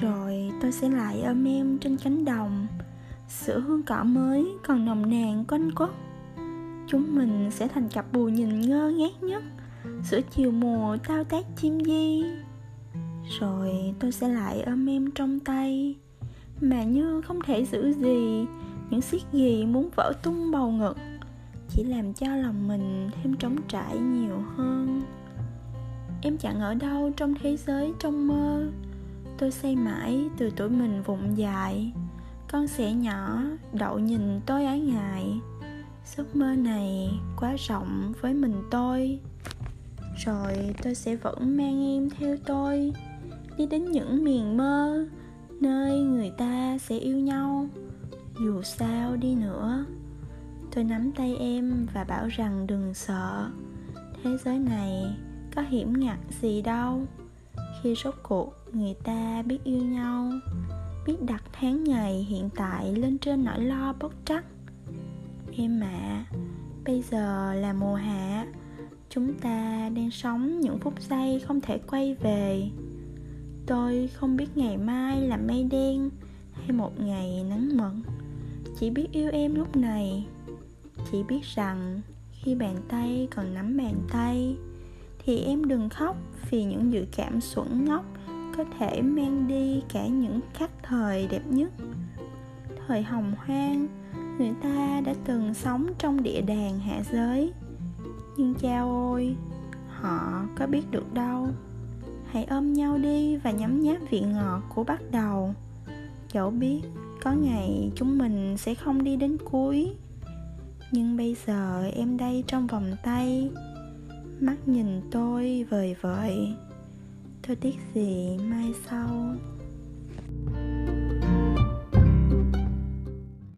rồi tôi sẽ lại ôm em trên cánh đồng. Sữa hương cỏ mới còn nồng nàn quanh quất. Chúng mình sẽ thành cặp bù nhìn ngơ ngác nhất. Sữa chiều mùa tao tác chim di. Rồi tôi sẽ lại ôm em trong tay. Mà như không thể giữ gì, những xiết gì muốn vỡ tung bầu ngực, chỉ làm cho lòng mình thêm trống trải nhiều hơn. Em chẳng ở đâu trong thế giới trong mơ tôi say mãi từ tuổi mình vụng dại. Con sẽ nhỏ, đậu nhìn tôi ái ngại. Giấc mơ này quá rộng với mình tôi. Rồi tôi sẽ vẫn mang em theo tôi, đi đến những miền mơ nơi người ta sẽ yêu nhau. Dù sao đi nữa, tôi nắm tay em và bảo rằng đừng sợ. Thế giới này có hiểm ngặt gì đâu khi rốt cuộc người ta biết yêu nhau biết đặt tháng ngày hiện tại lên trên nỗi lo bất trắc. Em ạ à, bây giờ là mùa hạ chúng ta đang sống những phút giây không thể quay về. Tôi không biết ngày mai là mây đen hay một ngày nắng mận. Chỉ biết yêu em lúc này chỉ biết rằng khi bàn tay còn nắm bàn tay thì em đừng khóc vì những dự cảm xuẩn ngốc có thể mang đi cả những khắc thời đẹp nhất. Thời hồng hoang, người ta đã từng sống trong địa đàng hạ giới. Nhưng chao ôi họ có biết được đâu. Hãy ôm nhau đi và nhấm nháp vị ngọt của bắt đầu. Dẫu biết có ngày chúng mình sẽ không đi đến cuối, nhưng bây giờ em đây trong vòng tay mắt nhìn tôi vời vợi. Tôi tiếc gì mai sau?